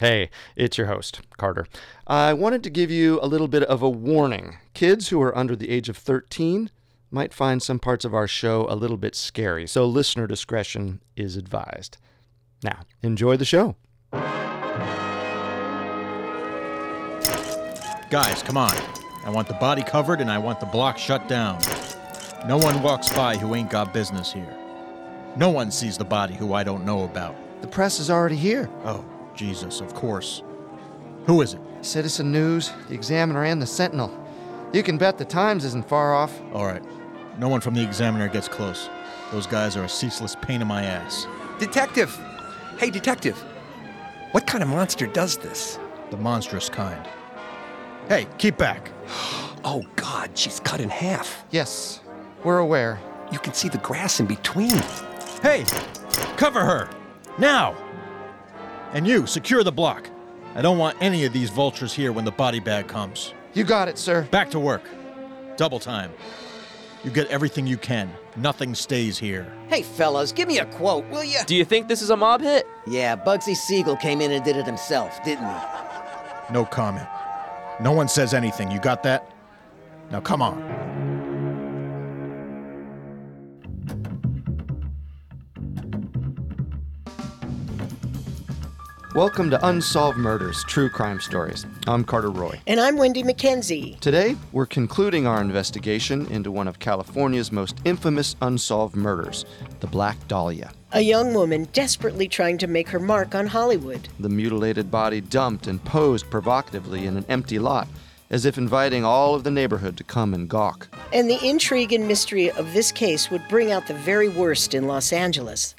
Hey, it's your host, Carter. I wanted to give you a little bit of a warning. Kids who are under the age of 13 might find some parts of our show a little bit scary, so listener discretion is advised. Now, enjoy the show. Guys, come on. I want the body covered and I want the block shut down. No one walks by who ain't got business here. No one sees the body who I don't know about. The press is already here. Oh, Jesus, of course. Who is it? Citizen News, the Examiner, and the Sentinel. You can bet the Times isn't far off. All right. No one from the Examiner gets close. Those guys are a ceaseless pain in my ass. Detective! Hey, detective! What kind of monster does this? The monstrous kind. Hey, keep back. Oh, God, she's cut in half. Yes, we're aware. You can see the grass in between. Hey, cover her! Now! And you, secure the block. I don't want any of these vultures here when the body bag comes. You got it, sir. Back to work. Double time. You get everything you can. Nothing stays here. Hey, fellas, give me a quote, will ya? Do you think this is a mob hit? Yeah, Bugsy Siegel came in and did it himself, didn't he? No comment. No one says anything. You got that? Now come on. Welcome to Unsolved Murders True Crime Stories. I'm Carter Roy. And I'm Wendy McKenzie. Today, we're concluding our investigation into one of California's most infamous unsolved murders, the Black Dahlia. A young woman desperately trying to make her mark on Hollywood. The mutilated body dumped and posed provocatively in an empty lot, as if inviting all of the neighborhood to come and gawk. And the intrigue and mystery of this case would bring out the very worst in Los Angeles.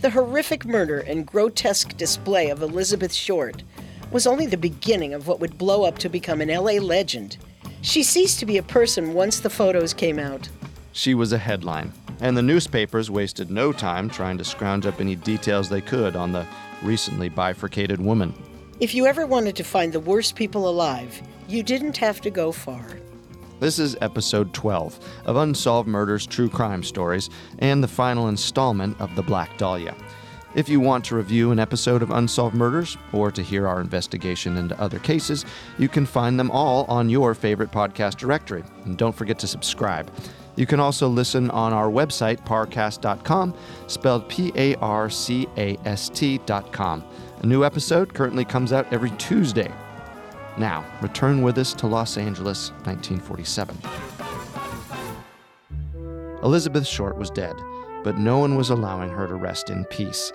The horrific murder and grotesque display of Elizabeth Short was only the beginning of what would blow up to become an LA legend. She ceased to be a person once the photos came out. She was a headline, and the newspapers wasted no time trying to scrounge up any details they could on the recently bifurcated woman. If you ever wanted to find the worst people alive, you didn't have to go far. This is episode 12 of Unsolved Murders True Crime Stories and the final installment of The Black Dahlia. If you want to review an episode of Unsolved Murders or to hear our investigation into other cases, you can find them all on your favorite podcast directory. And don't forget to subscribe. You can also listen on our website, parcast.com, spelled P A R C A S T.com. A new episode currently comes out every Tuesday. Now, return with us to Los Angeles, 1947. Elizabeth Short was dead, but no one was allowing her to rest in peace,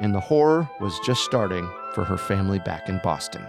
and the horror was just starting for her family back in Boston.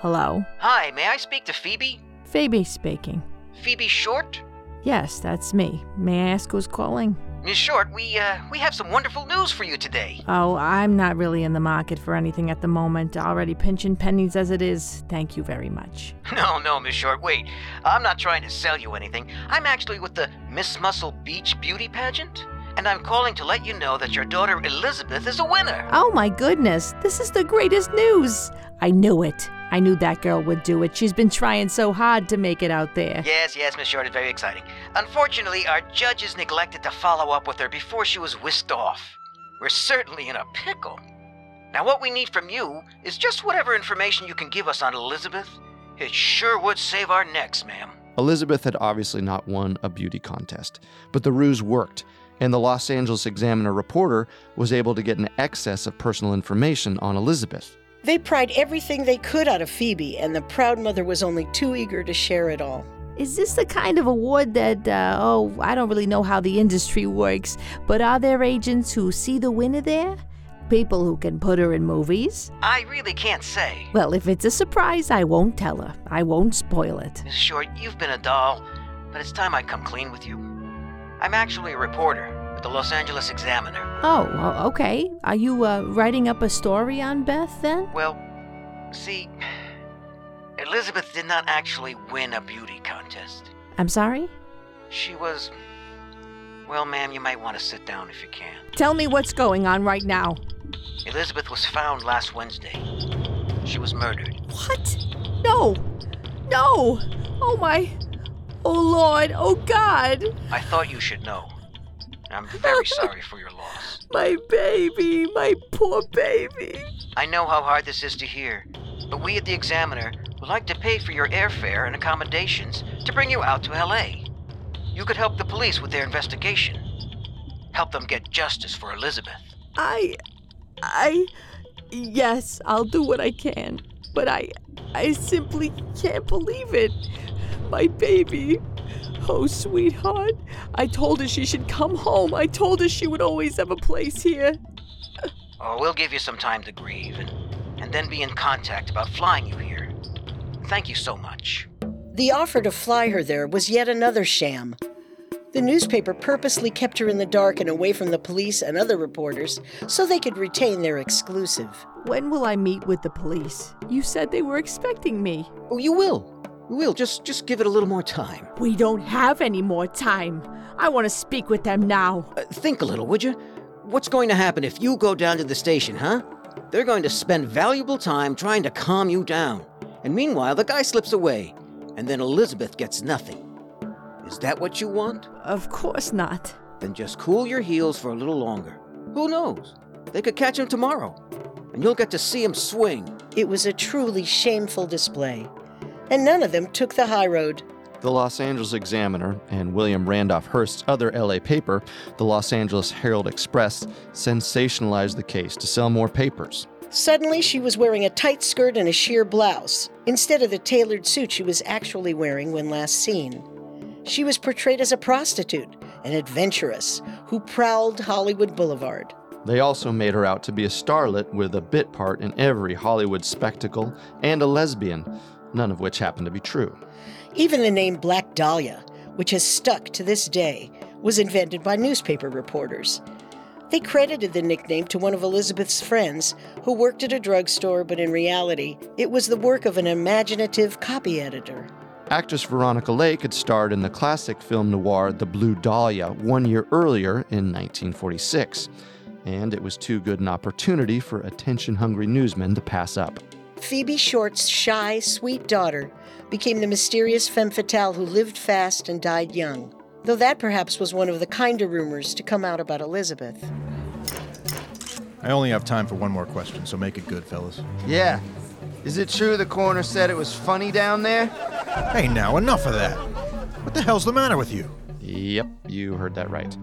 Hello. Hi, may I speak to Phoebe? Phoebe speaking. Phoebe Short? Yes, that's me. May I ask who's calling? Miss Short, we uh we have some wonderful news for you today. Oh, I'm not really in the market for anything at the moment. Already pinching pennies as it is. Thank you very much. No, no, Miss Short, wait. I'm not trying to sell you anything. I'm actually with the Miss Muscle Beach Beauty Pageant, and I'm calling to let you know that your daughter Elizabeth is a winner. Oh my goodness, this is the greatest news! I knew it. I knew that girl would do it. She's been trying so hard to make it out there. Yes, yes, Miss Short, it's very exciting. Unfortunately, our judges neglected to follow up with her before she was whisked off. We're certainly in a pickle. Now, what we need from you is just whatever information you can give us on Elizabeth. It sure would save our necks, ma'am. Elizabeth had obviously not won a beauty contest, but the ruse worked, and the Los Angeles Examiner reporter was able to get an excess of personal information on Elizabeth. They pried everything they could out of Phoebe, and the proud mother was only too eager to share it all. Is this the kind of award that, uh, oh, I don't really know how the industry works, but are there agents who see the winner there? People who can put her in movies? I really can't say. Well, if it's a surprise, I won't tell her. I won't spoil it. Miss Short, you've been a doll, but it's time I come clean with you. I'm actually a reporter with the Los Angeles Examiner. Oh, okay. Are you uh, writing up a story on Beth then? Well, see, Elizabeth did not actually win a beauty contest. I'm sorry? She was. Well, ma'am, you might want to sit down if you can. Tell me what's going on right now. Elizabeth was found last Wednesday. She was murdered. What? No! No! Oh my. Oh Lord! Oh God! I thought you should know. I'm very sorry for your loss. My baby! My poor baby! I know how hard this is to hear, but we at the Examiner would like to pay for your airfare and accommodations to bring you out to LA. You could help the police with their investigation. Help them get justice for Elizabeth. I. I. Yes, I'll do what I can. But I. I simply can't believe it. My baby. Oh, sweetheart. I told her she should come home. I told her she would always have a place here. Oh, we'll give you some time to grieve and, and then be in contact about flying you here. Thank you so much. The offer to fly her there was yet another sham. The newspaper purposely kept her in the dark and away from the police and other reporters so they could retain their exclusive. When will I meet with the police? You said they were expecting me. Oh, you will. You will. Just just give it a little more time. We don't have any more time. I want to speak with them now. Uh, think a little, would you? What's going to happen if you go down to the station, huh? They're going to spend valuable time trying to calm you down. And meanwhile, the guy slips away, and then Elizabeth gets nothing. Is that what you want? Of course not. Then just cool your heels for a little longer. Who knows? They could catch him tomorrow, and you'll get to see him swing. It was a truly shameful display, and none of them took the high road. The Los Angeles Examiner and William Randolph Hearst's other LA paper, the Los Angeles Herald Express, sensationalized the case to sell more papers. Suddenly, she was wearing a tight skirt and a sheer blouse, instead of the tailored suit she was actually wearing when last seen. She was portrayed as a prostitute, an adventuress, who prowled Hollywood Boulevard. They also made her out to be a starlet with a bit part in every Hollywood spectacle and a lesbian, none of which happened to be true. Even the name Black Dahlia, which has stuck to this day, was invented by newspaper reporters. They credited the nickname to one of Elizabeth's friends who worked at a drugstore, but in reality, it was the work of an imaginative copy editor. Actress Veronica Lake had starred in the classic film noir The Blue Dahlia one year earlier in 1946, and it was too good an opportunity for attention hungry newsmen to pass up. Phoebe Short's shy, sweet daughter became the mysterious femme fatale who lived fast and died young, though that perhaps was one of the kinder rumors to come out about Elizabeth. I only have time for one more question, so make it good, fellas. Yeah. Is it true the coroner said it was funny down there? Hey, now, enough of that. What the hell's the matter with you? Yep, you heard that right.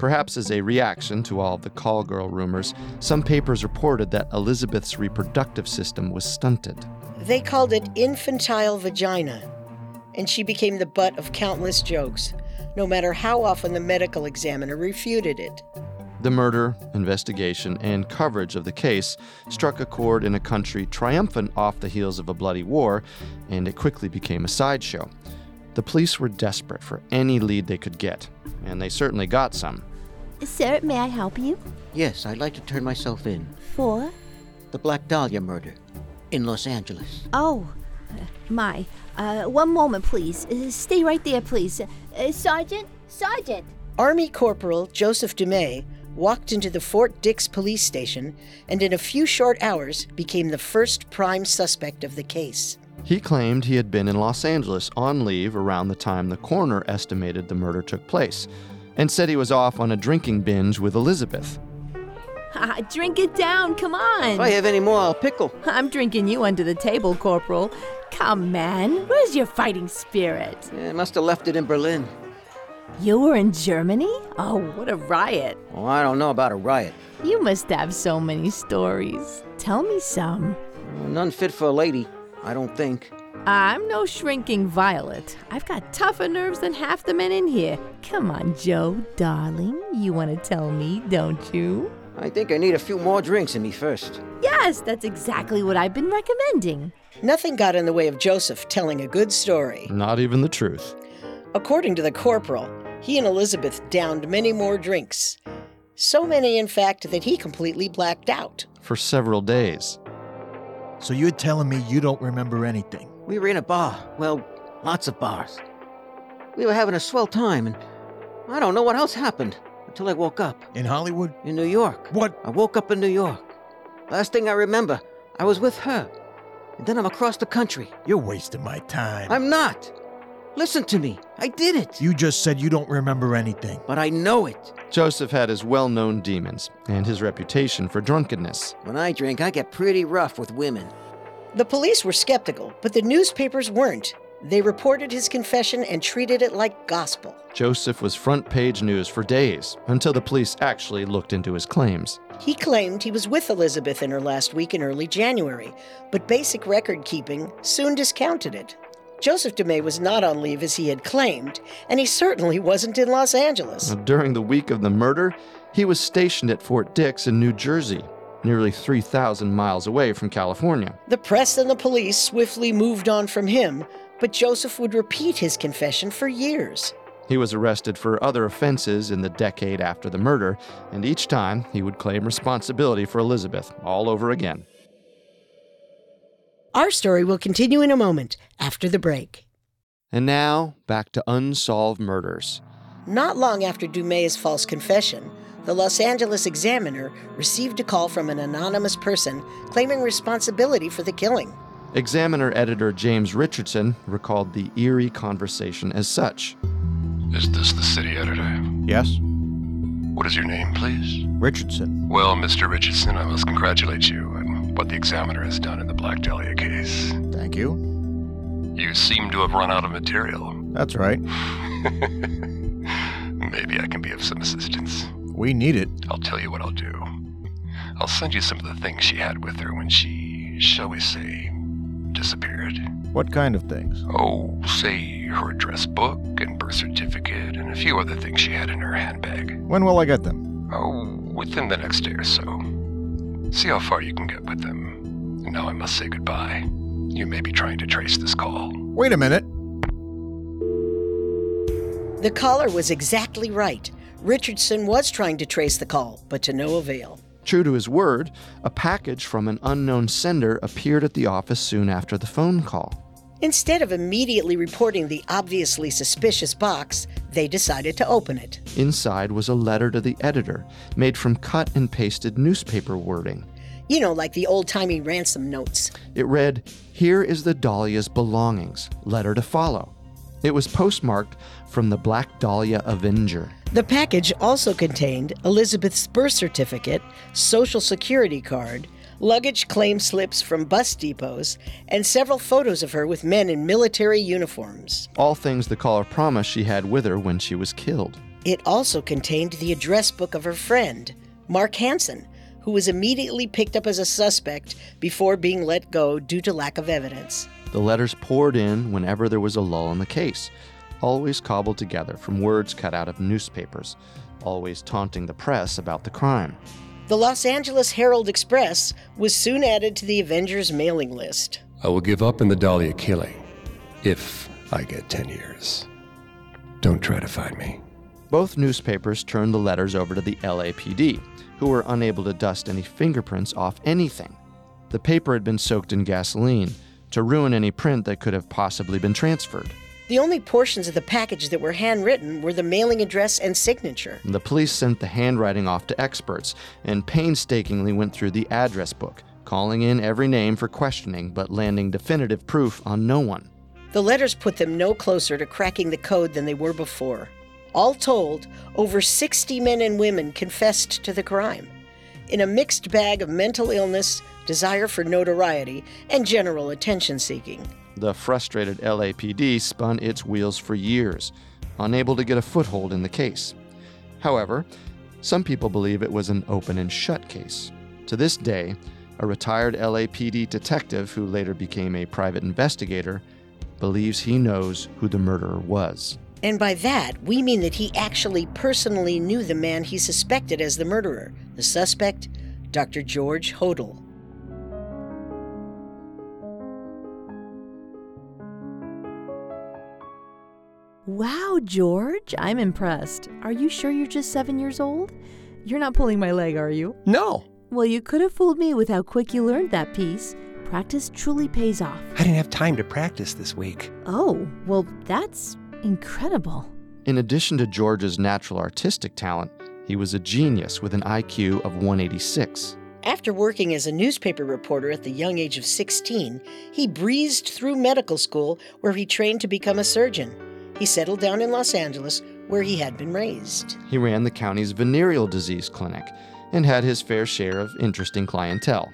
Perhaps as a reaction to all of the call girl rumors, some papers reported that Elizabeth's reproductive system was stunted. They called it infantile vagina, and she became the butt of countless jokes, no matter how often the medical examiner refuted it. The murder, investigation, and coverage of the case struck a chord in a country triumphant off the heels of a bloody war, and it quickly became a sideshow. The police were desperate for any lead they could get, and they certainly got some. Sir, may I help you? Yes, I'd like to turn myself in. For? The Black Dahlia murder in Los Angeles. Oh, my. Uh, one moment, please. Uh, stay right there, please. Uh, Sergeant? Sergeant! Army Corporal Joseph Dumais walked into the Fort Dix police station and in a few short hours became the first prime suspect of the case. He claimed he had been in Los Angeles on leave around the time the coroner estimated the murder took place, and said he was off on a drinking binge with Elizabeth. Ah, drink it down, come on. If I have any more, I'll pickle. I'm drinking you under the table, Corporal. Come, man, where's your fighting spirit? Yeah, must have left it in Berlin. You were in Germany? Oh, what a riot. Oh, I don't know about a riot. You must have so many stories. Tell me some. None fit for a lady, I don't think. I'm no shrinking violet. I've got tougher nerves than half the men in here. Come on, Joe, darling. You want to tell me, don't you? I think I need a few more drinks in me first. Yes, that's exactly what I've been recommending. Nothing got in the way of Joseph telling a good story. Not even the truth. According to the corporal, he and Elizabeth downed many more drinks. So many, in fact, that he completely blacked out. For several days. So you're telling me you don't remember anything? We were in a bar. Well, lots of bars. We were having a swell time, and I don't know what else happened until I woke up. In Hollywood? In New York. What? I woke up in New York. Last thing I remember, I was with her. And then I'm across the country. You're wasting my time. I'm not. Listen to me. I did it. You just said you don't remember anything. But I know it. Joseph had his well known demons and his reputation for drunkenness. When I drink, I get pretty rough with women. The police were skeptical, but the newspapers weren't. They reported his confession and treated it like gospel. Joseph was front page news for days until the police actually looked into his claims. He claimed he was with Elizabeth in her last week in early January, but basic record keeping soon discounted it. Joseph Dumais was not on leave as he had claimed, and he certainly wasn't in Los Angeles. During the week of the murder, he was stationed at Fort Dix in New Jersey, nearly 3,000 miles away from California. The press and the police swiftly moved on from him, but Joseph would repeat his confession for years. He was arrested for other offenses in the decade after the murder, and each time he would claim responsibility for Elizabeth all over again. Our story will continue in a moment after the break. And now, back to Unsolved Murders. Not long after Dumais's false confession, the Los Angeles Examiner received a call from an anonymous person claiming responsibility for the killing. Examiner editor James Richardson recalled the eerie conversation as such. Is this the city editor? Yes. What is your name, please? Richardson. Well, Mr. Richardson, I must congratulate you on what the Examiner has done in the Black Dahlia case. Thank you. You seem to have run out of material. That's right. Maybe I can be of some assistance. We need it. I'll tell you what I'll do. I'll send you some of the things she had with her when she, shall we say, disappeared. What kind of things? Oh, say her address book and birth certificate and a few other things she had in her handbag. When will I get them? Oh, within the next day or so. See how far you can get with them. Now I must say goodbye. You may be trying to trace this call. Wait a minute. The caller was exactly right. Richardson was trying to trace the call, but to no avail. True to his word, a package from an unknown sender appeared at the office soon after the phone call. Instead of immediately reporting the obviously suspicious box, they decided to open it. Inside was a letter to the editor, made from cut and pasted newspaper wording. You know, like the old timey ransom notes. It read, Here is the Dahlia's belongings. Letter to follow. It was postmarked from the Black Dahlia Avenger. The package also contained Elizabeth's birth certificate, social security card, luggage claim slips from bus depots, and several photos of her with men in military uniforms. All things the caller promised she had with her when she was killed. It also contained the address book of her friend, Mark Hansen, who was immediately picked up as a suspect before being let go due to lack of evidence. The letters poured in whenever there was a lull in the case, always cobbled together from words cut out of newspapers, always taunting the press about the crime. The Los Angeles Herald Express was soon added to the Avengers mailing list. I will give up in the Dahlia killing if I get 10 years. Don't try to find me. Both newspapers turned the letters over to the LAPD, who were unable to dust any fingerprints off anything. The paper had been soaked in gasoline to ruin any print that could have possibly been transferred. The only portions of the package that were handwritten were the mailing address and signature. The police sent the handwriting off to experts and painstakingly went through the address book, calling in every name for questioning but landing definitive proof on no one. The letters put them no closer to cracking the code than they were before. All told, over 60 men and women confessed to the crime. In a mixed bag of mental illness, desire for notoriety, and general attention seeking. The frustrated LAPD spun its wheels for years, unable to get a foothold in the case. However, some people believe it was an open and shut case. To this day, a retired LAPD detective who later became a private investigator believes he knows who the murderer was. And by that, we mean that he actually personally knew the man he suspected as the murderer. The suspect, Dr. George Hodel. Wow, George, I'm impressed. Are you sure you're just seven years old? You're not pulling my leg, are you? No. Well, you could have fooled me with how quick you learned that piece. Practice truly pays off. I didn't have time to practice this week. Oh, well, that's incredible. In addition to George's natural artistic talent, he was a genius with an IQ of 186. After working as a newspaper reporter at the young age of 16, he breezed through medical school where he trained to become a surgeon. He settled down in Los Angeles where he had been raised. He ran the county's venereal disease clinic and had his fair share of interesting clientele.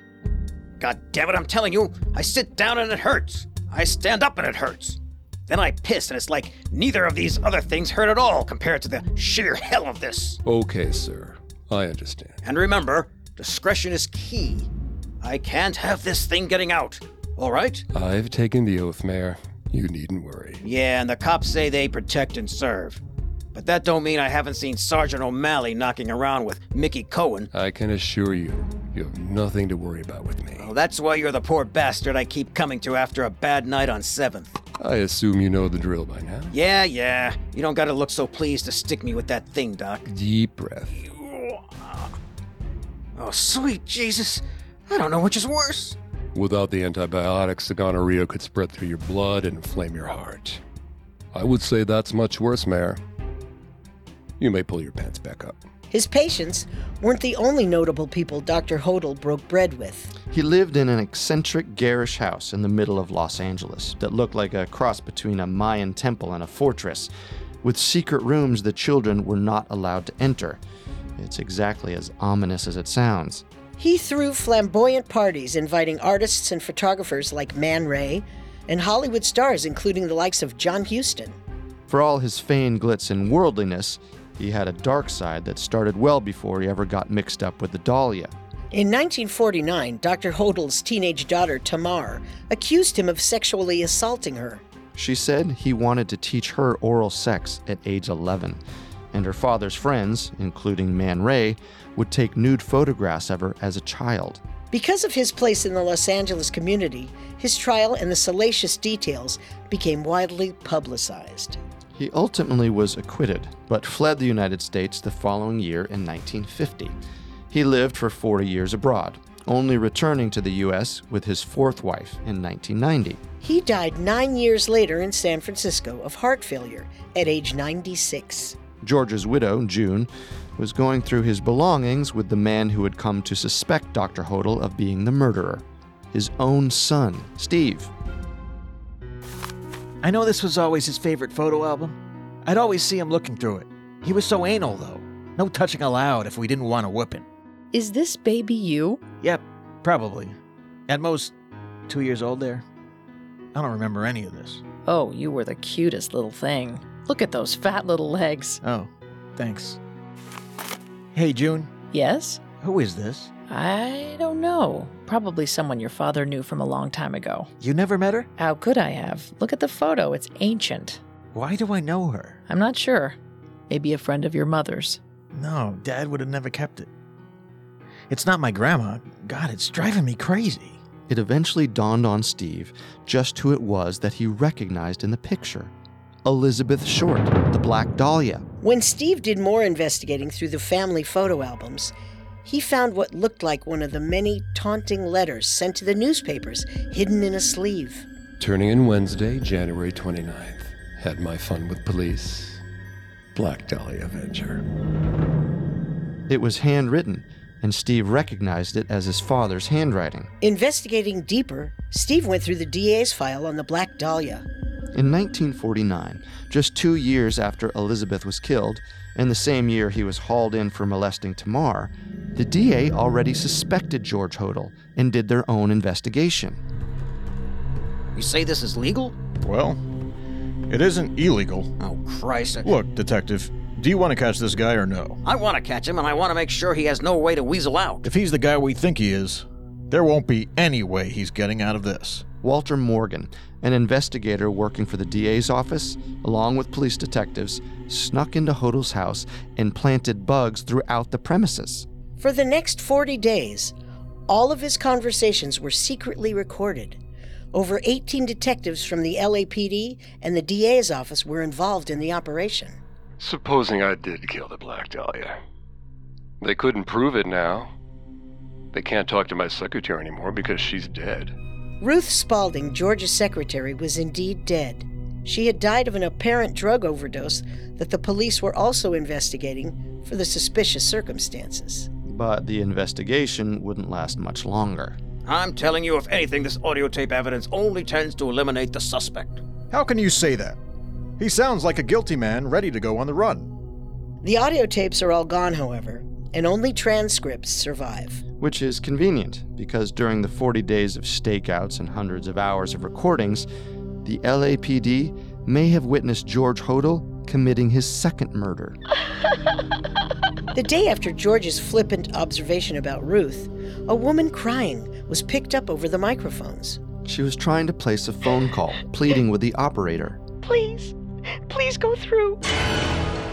God damn it, I'm telling you, I sit down and it hurts. I stand up and it hurts. Then I piss and it's like neither of these other things hurt at all compared to the sheer hell of this. Okay, sir. I understand. And remember, discretion is key. I can't have this thing getting out. All right? I've taken the oath, Mayor. You needn't worry. Yeah, and the cops say they protect and serve. But that don't mean I haven't seen Sergeant O'Malley knocking around with Mickey Cohen. I can assure you, you have nothing to worry about with me. Well, that's why you're the poor bastard I keep coming to after a bad night on 7th. I assume you know the drill by now. Yeah, yeah. You don't gotta look so pleased to stick me with that thing, Doc. Deep breath. Oh, sweet Jesus. I don't know which is worse. Without the antibiotics, the gonorrhea could spread through your blood and inflame your heart. I would say that's much worse, Mayor. You may pull your pants back up. His patients weren't the only notable people Dr. Hodel broke bread with. He lived in an eccentric, garish house in the middle of Los Angeles that looked like a cross between a Mayan temple and a fortress, with secret rooms the children were not allowed to enter. It's exactly as ominous as it sounds. He threw flamboyant parties inviting artists and photographers like Man Ray and Hollywood stars, including the likes of John Huston. For all his feigned glitz and worldliness, he had a dark side that started well before he ever got mixed up with the Dahlia. In 1949, Dr. Hodel's teenage daughter, Tamar, accused him of sexually assaulting her. She said he wanted to teach her oral sex at age 11, and her father's friends, including Man Ray, would take nude photographs of her as a child. Because of his place in the Los Angeles community, his trial and the salacious details became widely publicized. He ultimately was acquitted, but fled the United States the following year in 1950. He lived for 40 years abroad, only returning to the U.S. with his fourth wife in 1990. He died nine years later in San Francisco of heart failure at age 96. George's widow, June, was going through his belongings with the man who had come to suspect Dr. Hodel of being the murderer his own son, Steve. I know this was always his favorite photo album. I'd always see him looking through it. He was so anal, though. No touching allowed if we didn't want a whipping. Is this baby you? Yep, probably. At most, two years old there. I don't remember any of this. Oh, you were the cutest little thing. Look at those fat little legs. Oh, thanks. Hey, June. Yes? Who is this? I don't know. Probably someone your father knew from a long time ago. You never met her? How could I have? Look at the photo, it's ancient. Why do I know her? I'm not sure. Maybe a friend of your mother's. No, Dad would have never kept it. It's not my grandma. God, it's driving me crazy. It eventually dawned on Steve just who it was that he recognized in the picture Elizabeth Short, the Black Dahlia. When Steve did more investigating through the family photo albums, he found what looked like one of the many taunting letters sent to the newspapers hidden in a sleeve. Turning in Wednesday, January 29th. Had my fun with police. Black Dahlia Avenger. It was handwritten, and Steve recognized it as his father's handwriting. Investigating deeper, Steve went through the DA's file on the Black Dahlia. In 1949, just two years after Elizabeth was killed, and the same year he was hauled in for molesting Tamar, the DA already suspected George Hodel and did their own investigation. You say this is legal? Well, it isn't illegal. Oh, Christ. Look, Detective, do you want to catch this guy or no? I want to catch him, and I want to make sure he has no way to weasel out. If he's the guy we think he is, there won't be any way he's getting out of this. Walter Morgan, an investigator working for the DA's office, along with police detectives, snuck into Hodel's house and planted bugs throughout the premises. For the next 40 days, all of his conversations were secretly recorded. Over 18 detectives from the LAPD and the DA's office were involved in the operation. Supposing I did kill the Black Dahlia. They couldn't prove it now. They can't talk to my secretary anymore because she's dead. Ruth Spaulding, George's secretary, was indeed dead. She had died of an apparent drug overdose that the police were also investigating for the suspicious circumstances. But the investigation wouldn't last much longer. I'm telling you, if anything, this audio tape evidence only tends to eliminate the suspect. How can you say that? He sounds like a guilty man ready to go on the run. The audio tapes are all gone, however, and only transcripts survive. Which is convenient, because during the 40 days of stakeouts and hundreds of hours of recordings, the LAPD may have witnessed George Hodel committing his second murder. The day after George's flippant observation about Ruth, a woman crying was picked up over the microphones. She was trying to place a phone call, pleading with the operator. Please, please go through.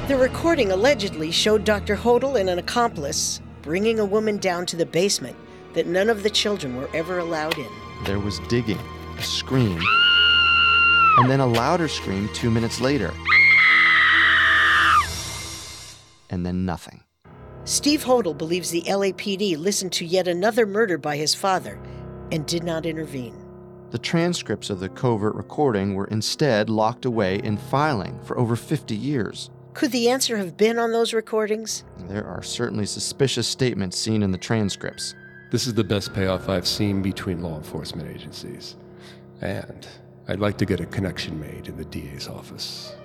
The recording allegedly showed Dr. Hodel and an accomplice bringing a woman down to the basement that none of the children were ever allowed in. There was digging, a scream, and then a louder scream two minutes later. And then nothing. Steve Hodel believes the LAPD listened to yet another murder by his father and did not intervene. The transcripts of the covert recording were instead locked away in filing for over 50 years. Could the answer have been on those recordings? There are certainly suspicious statements seen in the transcripts. This is the best payoff I've seen between law enforcement agencies. And I'd like to get a connection made in the DA's office.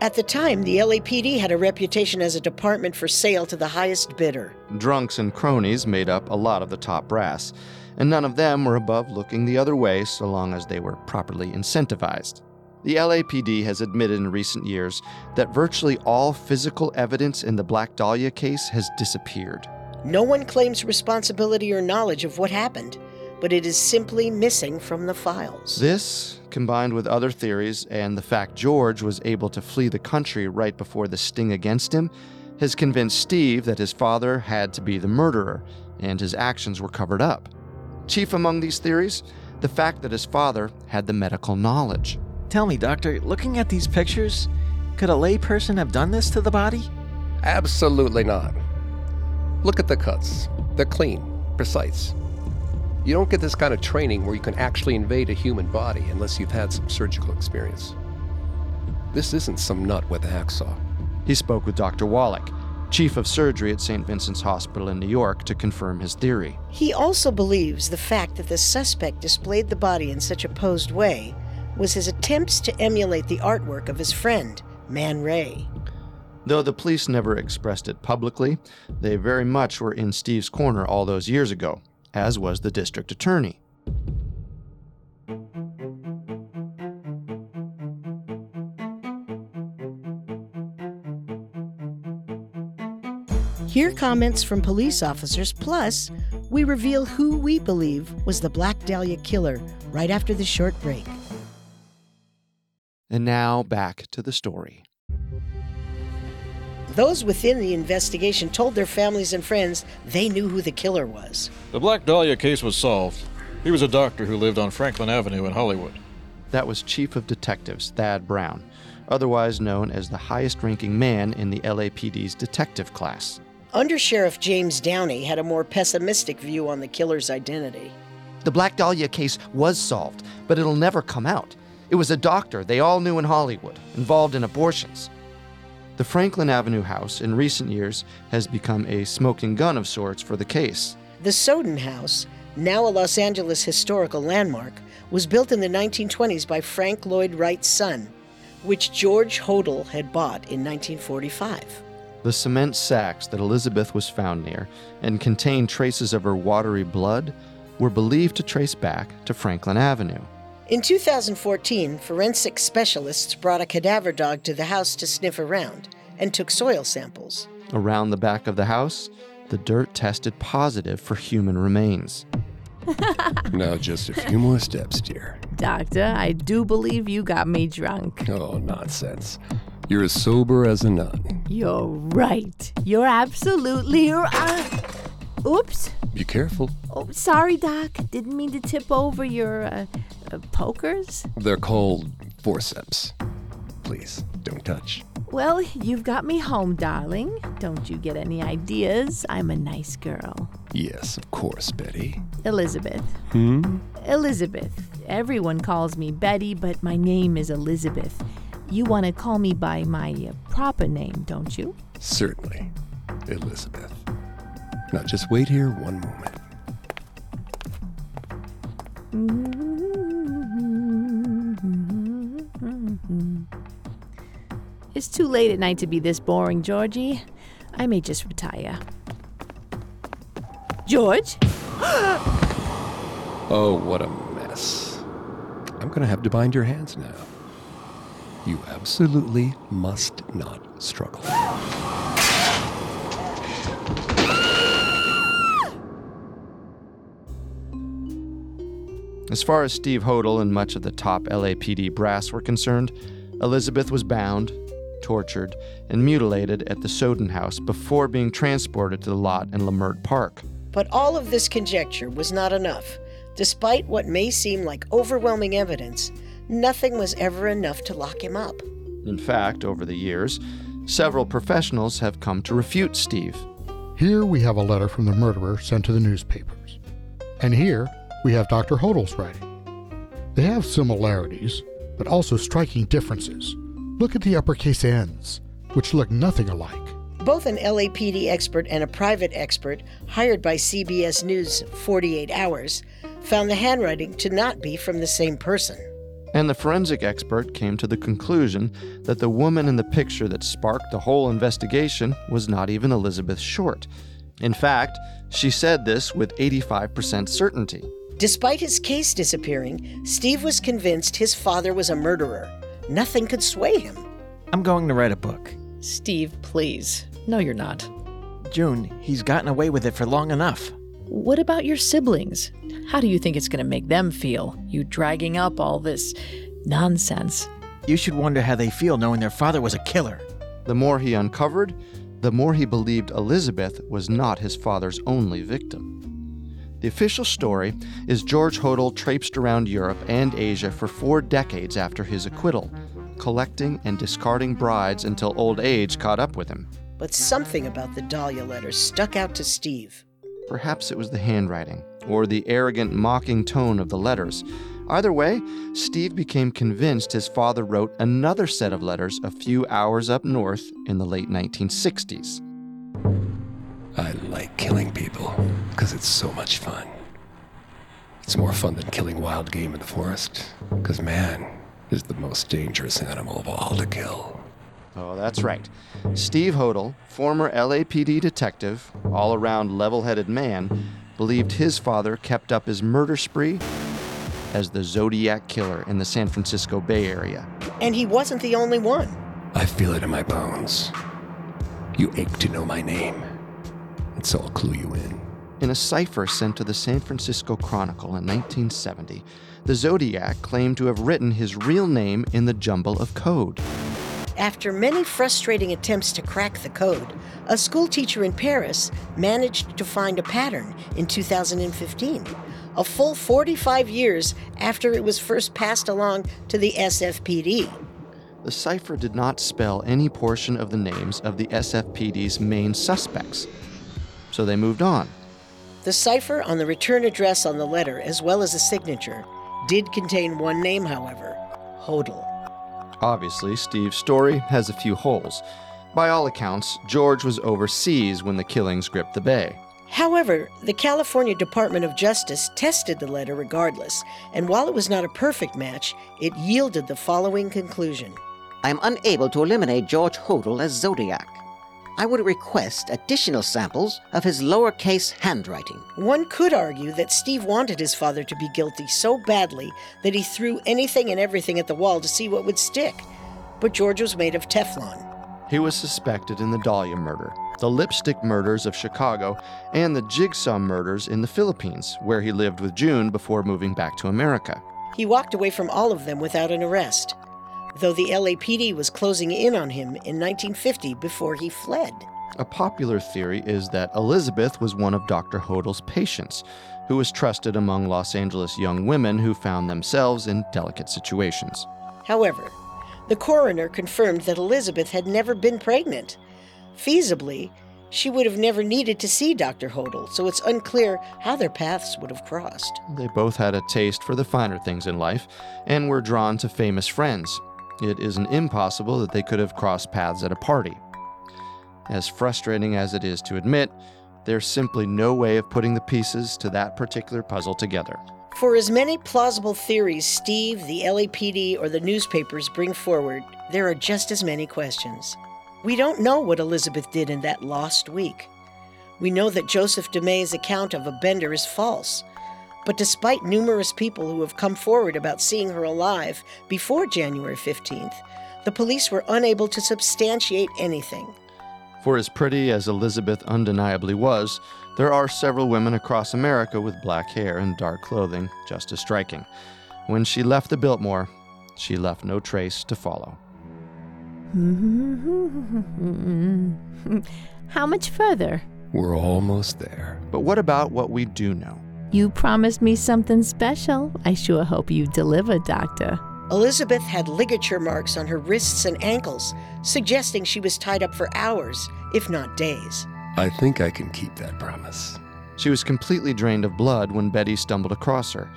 At the time, the LAPD had a reputation as a department for sale to the highest bidder. Drunks and cronies made up a lot of the top brass, and none of them were above looking the other way so long as they were properly incentivized. The LAPD has admitted in recent years that virtually all physical evidence in the Black Dahlia case has disappeared. No one claims responsibility or knowledge of what happened, but it is simply missing from the files. This, combined with other theories and the fact George was able to flee the country right before the sting against him, has convinced Steve that his father had to be the murderer and his actions were covered up. Chief among these theories, the fact that his father had the medical knowledge. Tell me, Doctor, looking at these pictures, could a layperson have done this to the body? Absolutely not. Look at the cuts. They're clean, precise. You don't get this kind of training where you can actually invade a human body unless you've had some surgical experience. This isn't some nut with a hacksaw. He spoke with Dr. Wallach, chief of surgery at St. Vincent's Hospital in New York, to confirm his theory. He also believes the fact that the suspect displayed the body in such a posed way was his attempts to emulate the artwork of his friend, Man Ray. Though the police never expressed it publicly, they very much were in Steve's corner all those years ago, as was the district attorney. Hear comments from police officers, plus, we reveal who we believe was the Black Dahlia killer right after the short break. And now back to the story. Those within the investigation told their families and friends they knew who the killer was. The Black Dahlia case was solved. He was a doctor who lived on Franklin Avenue in Hollywood. That was Chief of Detectives Thad Brown, otherwise known as the highest ranking man in the LAPD's detective class. Under Sheriff James Downey had a more pessimistic view on the killer's identity. The Black Dahlia case was solved, but it'll never come out. It was a doctor they all knew in Hollywood, involved in abortions. The Franklin Avenue house in recent years has become a smoking gun of sorts for the case. The Sowden House, now a Los Angeles historical landmark, was built in the 1920s by Frank Lloyd Wright's son, which George Hodel had bought in 1945. The cement sacks that Elizabeth was found near and contained traces of her watery blood were believed to trace back to Franklin Avenue. In 2014, forensic specialists brought a cadaver dog to the house to sniff around and took soil samples. Around the back of the house, the dirt tested positive for human remains. now, just a few more steps, dear. Doctor, I do believe you got me drunk. Oh, nonsense. You're as sober as a nun. You're right. You're absolutely right. Oops. Be careful. Oh, sorry, Doc. Didn't mean to tip over your uh, uh, pokers. They're called forceps. Please, don't touch. Well, you've got me home, darling. Don't you get any ideas? I'm a nice girl. Yes, of course, Betty. Elizabeth. Hmm? Elizabeth. Everyone calls me Betty, but my name is Elizabeth. You want to call me by my uh, proper name, don't you? Certainly, Elizabeth. Now just wait here one moment. It's too late at night to be this boring, Georgie. I may just retire. George? Oh, what a mess. I'm going to have to bind your hands now. You absolutely must not struggle. As far as Steve Hodel and much of the top LAPD brass were concerned, Elizabeth was bound, tortured, and mutilated at the Sowden house before being transported to the lot in Leimert Park. But all of this conjecture was not enough. Despite what may seem like overwhelming evidence, nothing was ever enough to lock him up. In fact, over the years, several professionals have come to refute Steve. Here we have a letter from the murderer sent to the newspapers. And here we have Dr. Hodel's writing. They have similarities, but also striking differences. Look at the uppercase N's, which look nothing alike. Both an LAPD expert and a private expert hired by CBS News 48 Hours found the handwriting to not be from the same person. And the forensic expert came to the conclusion that the woman in the picture that sparked the whole investigation was not even Elizabeth Short. In fact, she said this with 85% certainty. Despite his case disappearing, Steve was convinced his father was a murderer. Nothing could sway him. I'm going to write a book. Steve, please. No, you're not. June, he's gotten away with it for long enough. What about your siblings? How do you think it's going to make them feel? You dragging up all this nonsense. You should wonder how they feel knowing their father was a killer. The more he uncovered, the more he believed Elizabeth was not his father's only victim. The official story is George Hodel traipsed around Europe and Asia for four decades after his acquittal, collecting and discarding brides until old age caught up with him. But something about the Dahlia letters stuck out to Steve. Perhaps it was the handwriting, or the arrogant, mocking tone of the letters. Either way, Steve became convinced his father wrote another set of letters a few hours up north in the late 1960s. I like killing people because it's so much fun. It's more fun than killing wild game in the forest because man is the most dangerous animal of all to kill. Oh, that's right. Steve Hodel, former LAPD detective, all around level headed man, believed his father kept up his murder spree as the Zodiac Killer in the San Francisco Bay Area. And he wasn't the only one. I feel it in my bones. You ache to know my name, and so I'll clue you in. In a cipher sent to the San Francisco Chronicle in 1970, the Zodiac claimed to have written his real name in the jumble of code. After many frustrating attempts to crack the code, a schoolteacher in Paris managed to find a pattern in 2015, a full 45 years after it was first passed along to the SFPD. The cipher did not spell any portion of the names of the SFPD's main suspects, so they moved on. The cipher on the return address on the letter, as well as the signature, did contain one name, however Hodel. Obviously, Steve's story has a few holes. By all accounts, George was overseas when the killings gripped the Bay. However, the California Department of Justice tested the letter regardless, and while it was not a perfect match, it yielded the following conclusion I am unable to eliminate George Hodel as Zodiac. I would request additional samples of his lowercase handwriting. One could argue that Steve wanted his father to be guilty so badly that he threw anything and everything at the wall to see what would stick. But George was made of Teflon. He was suspected in the Dahlia murder, the lipstick murders of Chicago, and the jigsaw murders in the Philippines, where he lived with June before moving back to America. He walked away from all of them without an arrest, though the LAPD was closing in on him in 1950 before he fled. A popular theory is that Elizabeth was one of Dr. Hodel's patients, who was trusted among Los Angeles young women who found themselves in delicate situations. However, The coroner confirmed that Elizabeth had never been pregnant. Feasibly, she would have never needed to see Dr. Hodel, so it's unclear how their paths would have crossed. They both had a taste for the finer things in life and were drawn to famous friends. It isn't impossible that they could have crossed paths at a party. As frustrating as it is to admit, there's simply no way of putting the pieces to that particular puzzle together. For as many plausible theories Steve, the LAPD, or the newspapers bring forward, there are just as many questions. We don't know what Elizabeth did in that lost week. We know that Joseph Dumais's account of a bender is false. But despite numerous people who have come forward about seeing her alive before January 15th, the police were unable to substantiate anything. For as pretty as Elizabeth undeniably was, there are several women across America with black hair and dark clothing just as striking. When she left the Biltmore, she left no trace to follow. How much further? We're almost there. But what about what we do know? You promised me something special. I sure hope you deliver, Doctor. Elizabeth had ligature marks on her wrists and ankles, suggesting she was tied up for hours, if not days. I think I can keep that promise. She was completely drained of blood when Betty stumbled across her.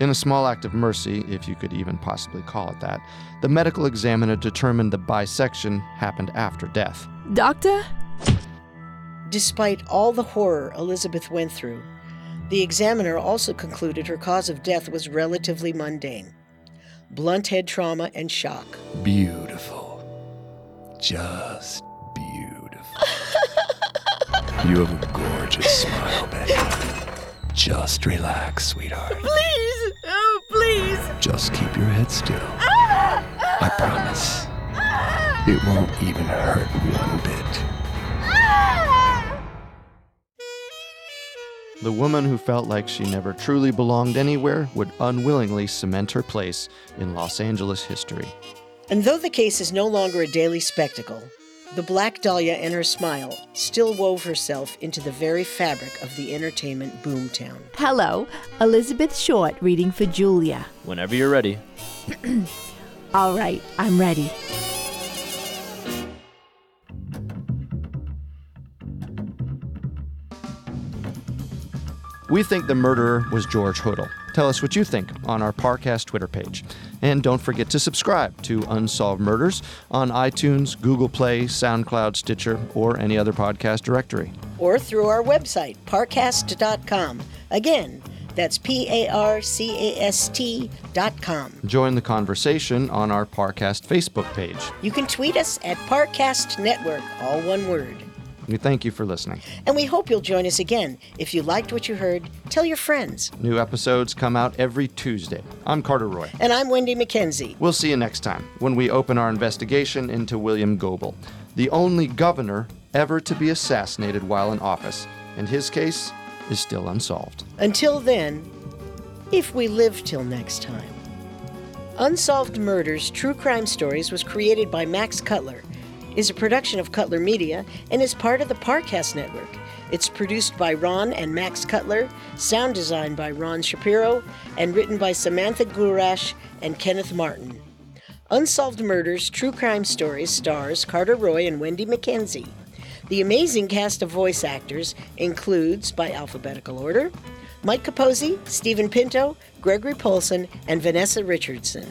In a small act of mercy, if you could even possibly call it that, the medical examiner determined the bisection happened after death. Doctor? Despite all the horror Elizabeth went through, the examiner also concluded her cause of death was relatively mundane blunt head trauma and shock. Beautiful. Just beautiful. you have a gorgeous smile, Betty. Just relax, sweetheart. Please! Oh, please! Just keep your head still. I promise. It won't even hurt one bit. The woman who felt like she never truly belonged anywhere would unwillingly cement her place in Los Angeles history. And though the case is no longer a daily spectacle, the Black Dahlia and her smile still wove herself into the very fabric of the entertainment boomtown. Hello, Elizabeth Short reading for Julia. Whenever you're ready. All right, I'm ready. We think the murderer was George Hodel. Tell us what you think on our Parcast Twitter page. And don't forget to subscribe to Unsolved Murders on iTunes, Google Play, SoundCloud, Stitcher, or any other podcast directory. Or through our website, parcast.com. Again, that's P A R C A S T dot com. Join the conversation on our Parcast Facebook page. You can tweet us at Parcast Network, all one word. We thank you for listening. And we hope you'll join us again. If you liked what you heard, tell your friends. New episodes come out every Tuesday. I'm Carter Roy. And I'm Wendy McKenzie. We'll see you next time when we open our investigation into William Goebel, the only governor ever to be assassinated while in office. And his case is still unsolved. Until then, if we live till next time. Unsolved Murders True Crime Stories was created by Max Cutler is a production of Cutler Media and is part of the Parcast Network. It's produced by Ron and Max Cutler, sound designed by Ron Shapiro, and written by Samantha Gurash and Kenneth Martin. Unsolved Murders True Crime Stories stars Carter Roy and Wendy McKenzie. The amazing cast of voice actors includes, by alphabetical order, Mike Capozzi, Stephen Pinto, Gregory Polson, and Vanessa Richardson.